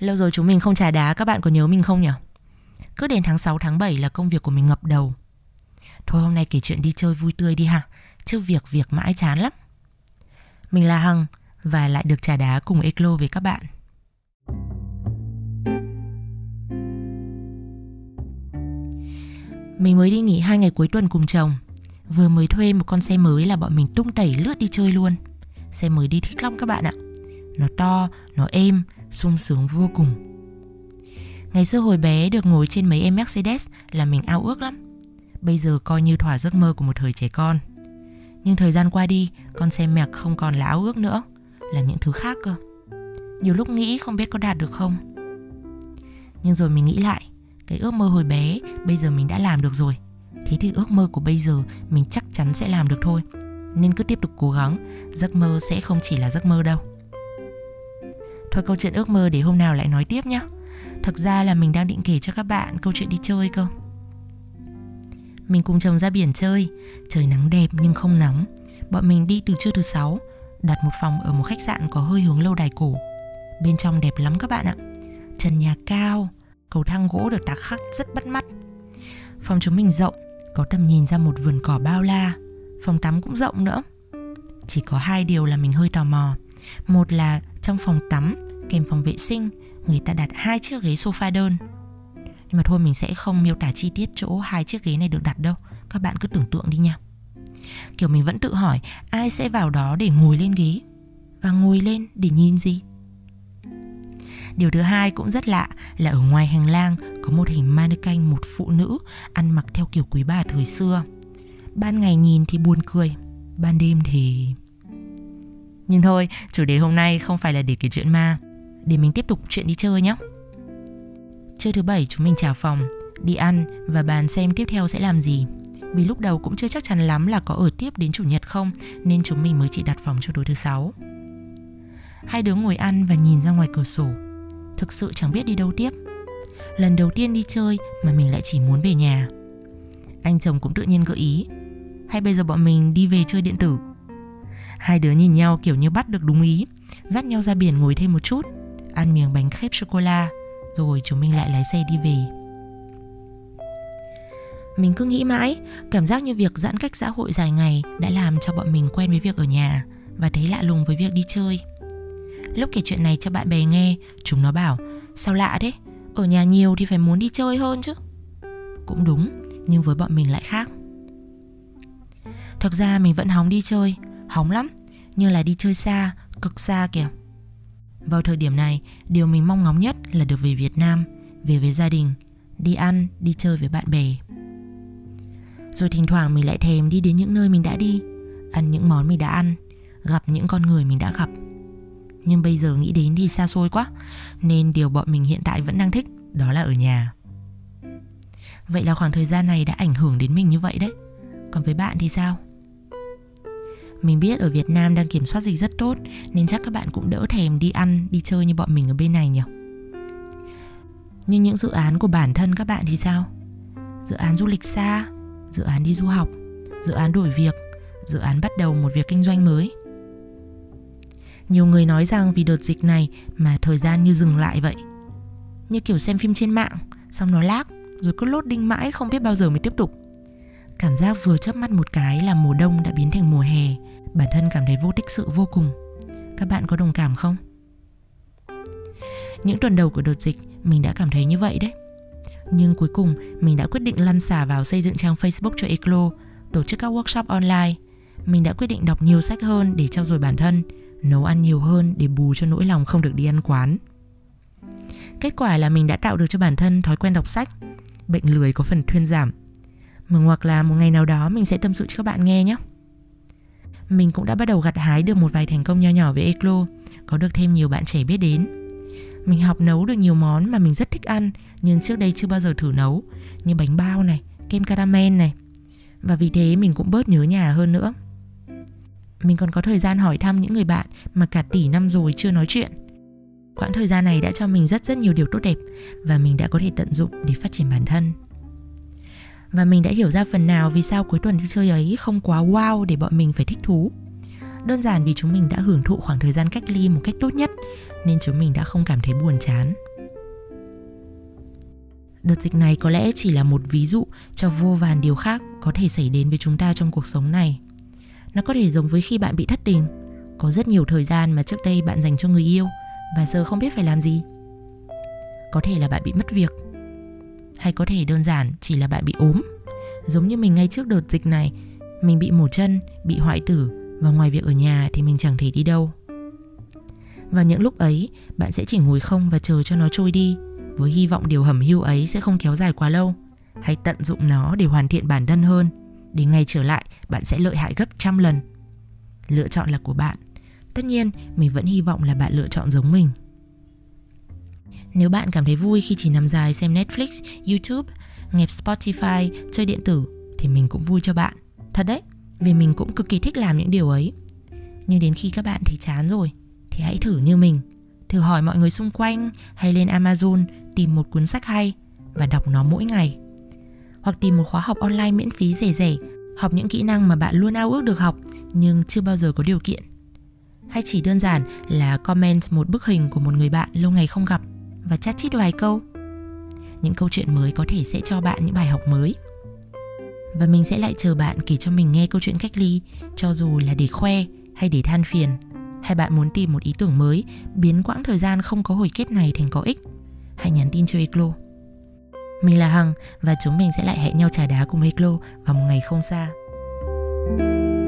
Lâu rồi chúng mình không trà đá, các bạn có nhớ mình không nhỉ? Cứ đến tháng 6 tháng 7 là công việc của mình ngập đầu. Thôi hôm nay kể chuyện đi chơi vui tươi đi ha, chứ việc việc mãi chán lắm. Mình là Hằng và lại được trà đá cùng Eclo với các bạn. Mình mới đi nghỉ hai ngày cuối tuần cùng chồng Vừa mới thuê một con xe mới là bọn mình tung tẩy lướt đi chơi luôn Xe mới đi thích lắm các bạn ạ Nó to, nó êm, sung sướng vô cùng. Ngày xưa hồi bé được ngồi trên mấy em Mercedes là mình ao ước lắm. Bây giờ coi như thỏa giấc mơ của một thời trẻ con. Nhưng thời gian qua đi, con xe mẹc không còn là ao ước nữa Là những thứ khác cơ. Nhiều lúc nghĩ không biết có đạt được không. Nhưng rồi mình nghĩ lại Cái ước mơ hồi bé bây giờ mình đã làm được rồi. Thế thì ước mơ của bây giờ mình chắc chắn sẽ làm được thôi. Nên cứ tiếp tục cố gắng Giấc mơ sẽ không chỉ là giấc mơ đâu. Thôi câu chuyện ước mơ để hôm nào lại nói tiếp nhé. Thực ra là mình đang định kể cho các bạn câu chuyện đi chơi cơ. Mình cùng chồng ra biển chơi. Trời nắng đẹp nhưng không nóng Bọn mình đi từ trưa thứ sáu, Đặt một phòng ở một khách sạn có hơi hướng lâu đài cổ. Bên trong đẹp lắm các bạn ạ. Trần nhà cao, Cầu thang gỗ được tạc khắc rất bắt mắt. Phòng chúng mình rộng, Có tầm nhìn ra một vườn cỏ bao la. Phòng tắm cũng rộng nữa. Chỉ có hai điều là mình hơi tò mò. Một là trong phòng tắm kèm phòng vệ sinh người ta đặt hai chiếc ghế sofa đơn. Nhưng mà thôi mình sẽ không miêu tả chi tiết chỗ hai chiếc ghế này được đặt đâu. Các bạn cứ tưởng tượng đi nha. Kiểu mình vẫn tự hỏi ai sẽ vào đó để ngồi lên ghế? Và ngồi lên để nhìn gì? Điều thứ hai cũng rất lạ là ở ngoài hành lang có một hình mannequin một phụ nữ ăn mặc theo kiểu quý bà thời xưa. Ban ngày nhìn thì buồn cười, ban đêm thì... Nhưng thôi, chủ đề hôm nay không phải là để kể chuyện ma, để mình tiếp tục chuyện đi chơi nhé. chơi thứ bảy chúng mình trả phòng, đi ăn và bàn xem tiếp theo sẽ làm gì. Vì lúc đầu cũng chưa chắc chắn lắm là có ở tiếp đến chủ nhật không, nên chúng mình mới chỉ đặt phòng cho tối thứ sáu. Hai đứa ngồi ăn và nhìn ra ngoài cửa sổ. Thực sự chẳng biết đi đâu tiếp. Lần đầu tiên đi chơi mà mình lại chỉ muốn về nhà. Anh chồng cũng tự nhiên gợi ý. Hay bây giờ bọn mình đi về chơi điện tử? Hai đứa nhìn nhau kiểu như bắt được đúng ý, dắt nhau ra biển ngồi thêm một chút. Ăn miếng bánh khếp sô-cô-la rồi chúng mình lại lái xe đi về. Mình cứ nghĩ mãi cảm giác như việc giãn cách xã hội dài ngày đã làm cho bọn mình quen với việc ở nhà và thấy lạ lùng với việc đi chơi. Lúc kể chuyện này cho bạn bè nghe chúng nó bảo sao lạ thế? Ở nhà nhiều thì phải muốn đi chơi hơn chứ. Cũng đúng nhưng với bọn mình lại khác. Thực ra mình vẫn hóng đi chơi hóng lắm nhưng là đi chơi xa cực xa kìa vào thời điểm này, điều mình mong ngóng nhất là được về Việt Nam, về với gia đình, đi ăn, đi chơi với bạn bè. Rồi thỉnh thoảng mình lại thèm đi đến những nơi mình đã đi, ăn những món mình đã ăn, gặp những con người mình đã gặp. Nhưng bây giờ nghĩ đến thì xa xôi quá, nên điều bọn mình hiện tại vẫn đang thích đó là ở nhà. Vậy là khoảng thời gian này đã ảnh hưởng đến mình như vậy đấy. Còn với bạn thì sao? Mình biết ở Việt Nam đang kiểm soát dịch rất tốt Nên chắc các bạn cũng đỡ thèm đi ăn, đi chơi như bọn mình ở bên này nhỉ? Nhưng những dự án của bản thân các bạn thì sao? Dự án du lịch xa, dự án đi du học, dự án đổi việc, dự án bắt đầu một việc kinh doanh mới. Nhiều người nói rằng vì đợt dịch này mà thời gian như dừng lại vậy. Như kiểu xem phim trên mạng, xong nó lag Rồi cứ lốt đinh mãi không biết bao giờ mới tiếp tục. Cảm giác vừa chớp mắt một cái là mùa đông đã biến thành mùa hè. Bản thân cảm thấy vô tích sự vô cùng. Các bạn có đồng cảm không? Những tuần đầu của đợt dịch, Mình đã cảm thấy như vậy đấy. Nhưng cuối cùng, mình đã quyết định lăn xả vào xây dựng trang Facebook cho Eclo, Tổ chức các workshop online. Mình đã quyết định đọc nhiều sách hơn để trau dồi bản thân, Nấu ăn nhiều hơn để bù cho nỗi lòng không được đi ăn quán. Kết quả là mình đã tạo được cho bản thân thói quen đọc sách. Bệnh lười có phần thuyên giảm hoặc là một ngày nào đó mình sẽ tâm sự cho các bạn nghe nhé mình cũng đã bắt đầu gặt hái được một vài thành công nho nhỏ với Eclo, có được thêm nhiều bạn trẻ biết đến. Mình học nấu được nhiều món mà mình rất thích ăn, nhưng trước đây chưa bao giờ thử nấu, như bánh bao này, kem caramel này. Và vì thế mình cũng bớt nhớ nhà hơn nữa. Mình còn có thời gian hỏi thăm những người bạn mà cả tỷ năm rồi chưa nói chuyện. Quãng thời gian này đã cho mình rất rất nhiều điều tốt đẹp và mình đã có thể tận dụng để phát triển bản thân và mình đã hiểu ra phần nào vì sao cuối tuần đi chơi ấy không quá wow để bọn mình phải thích thú. Đơn giản vì chúng mình đã hưởng thụ khoảng thời gian cách ly một cách tốt nhất nên chúng mình đã không cảm thấy buồn chán. Đợt dịch này có lẽ chỉ là một ví dụ cho vô vàn điều khác có thể xảy đến với chúng ta trong cuộc sống này. Nó có thể giống với khi bạn bị thất tình, có rất nhiều thời gian mà trước đây bạn dành cho người yêu và giờ không biết phải làm gì. Có thể là bạn bị mất việc, hay có thể đơn giản chỉ là bạn bị ốm. Giống như mình ngay trước đợt dịch này, mình bị mổ chân, bị hoại tử và ngoài việc ở nhà thì mình chẳng thể đi đâu. Vào những lúc ấy, bạn sẽ chỉ ngồi không và chờ cho nó trôi đi với hy vọng điều hầm hưu ấy sẽ không kéo dài quá lâu. Hãy tận dụng nó để hoàn thiện bản thân hơn. Để ngày trở lại, bạn sẽ lợi hại gấp trăm lần. Lựa chọn là của bạn. Tất nhiên, mình vẫn hy vọng là bạn lựa chọn giống mình. Nếu bạn cảm thấy vui khi chỉ nằm dài xem Netflix, YouTube, nghe Spotify, chơi điện tử thì mình cũng vui cho bạn. Thật đấy, vì mình cũng cực kỳ thích làm những điều ấy. Nhưng đến khi các bạn thấy chán rồi thì hãy thử như mình. Thử hỏi mọi người xung quanh hay lên Amazon tìm một cuốn sách hay và đọc nó mỗi ngày. Hoặc tìm một khóa học online miễn phí rẻ rẻ, học những kỹ năng mà bạn luôn ao ước được học nhưng chưa bao giờ có điều kiện. Hay chỉ đơn giản là comment một bức hình của một người bạn lâu ngày không gặp và chat chít vài câu. Những câu chuyện mới có thể sẽ cho bạn những bài học mới. Và mình sẽ lại chờ bạn kể cho mình nghe câu chuyện cách ly, cho dù là để khoe hay để than phiền, hay bạn muốn tìm một ý tưởng mới, biến quãng thời gian không có hồi kết này thành có ích hãy nhắn tin cho Eclo. Mình là Hằng và chúng mình sẽ lại hẹn nhau trà đá cùng Eclo vào một ngày không xa. thank you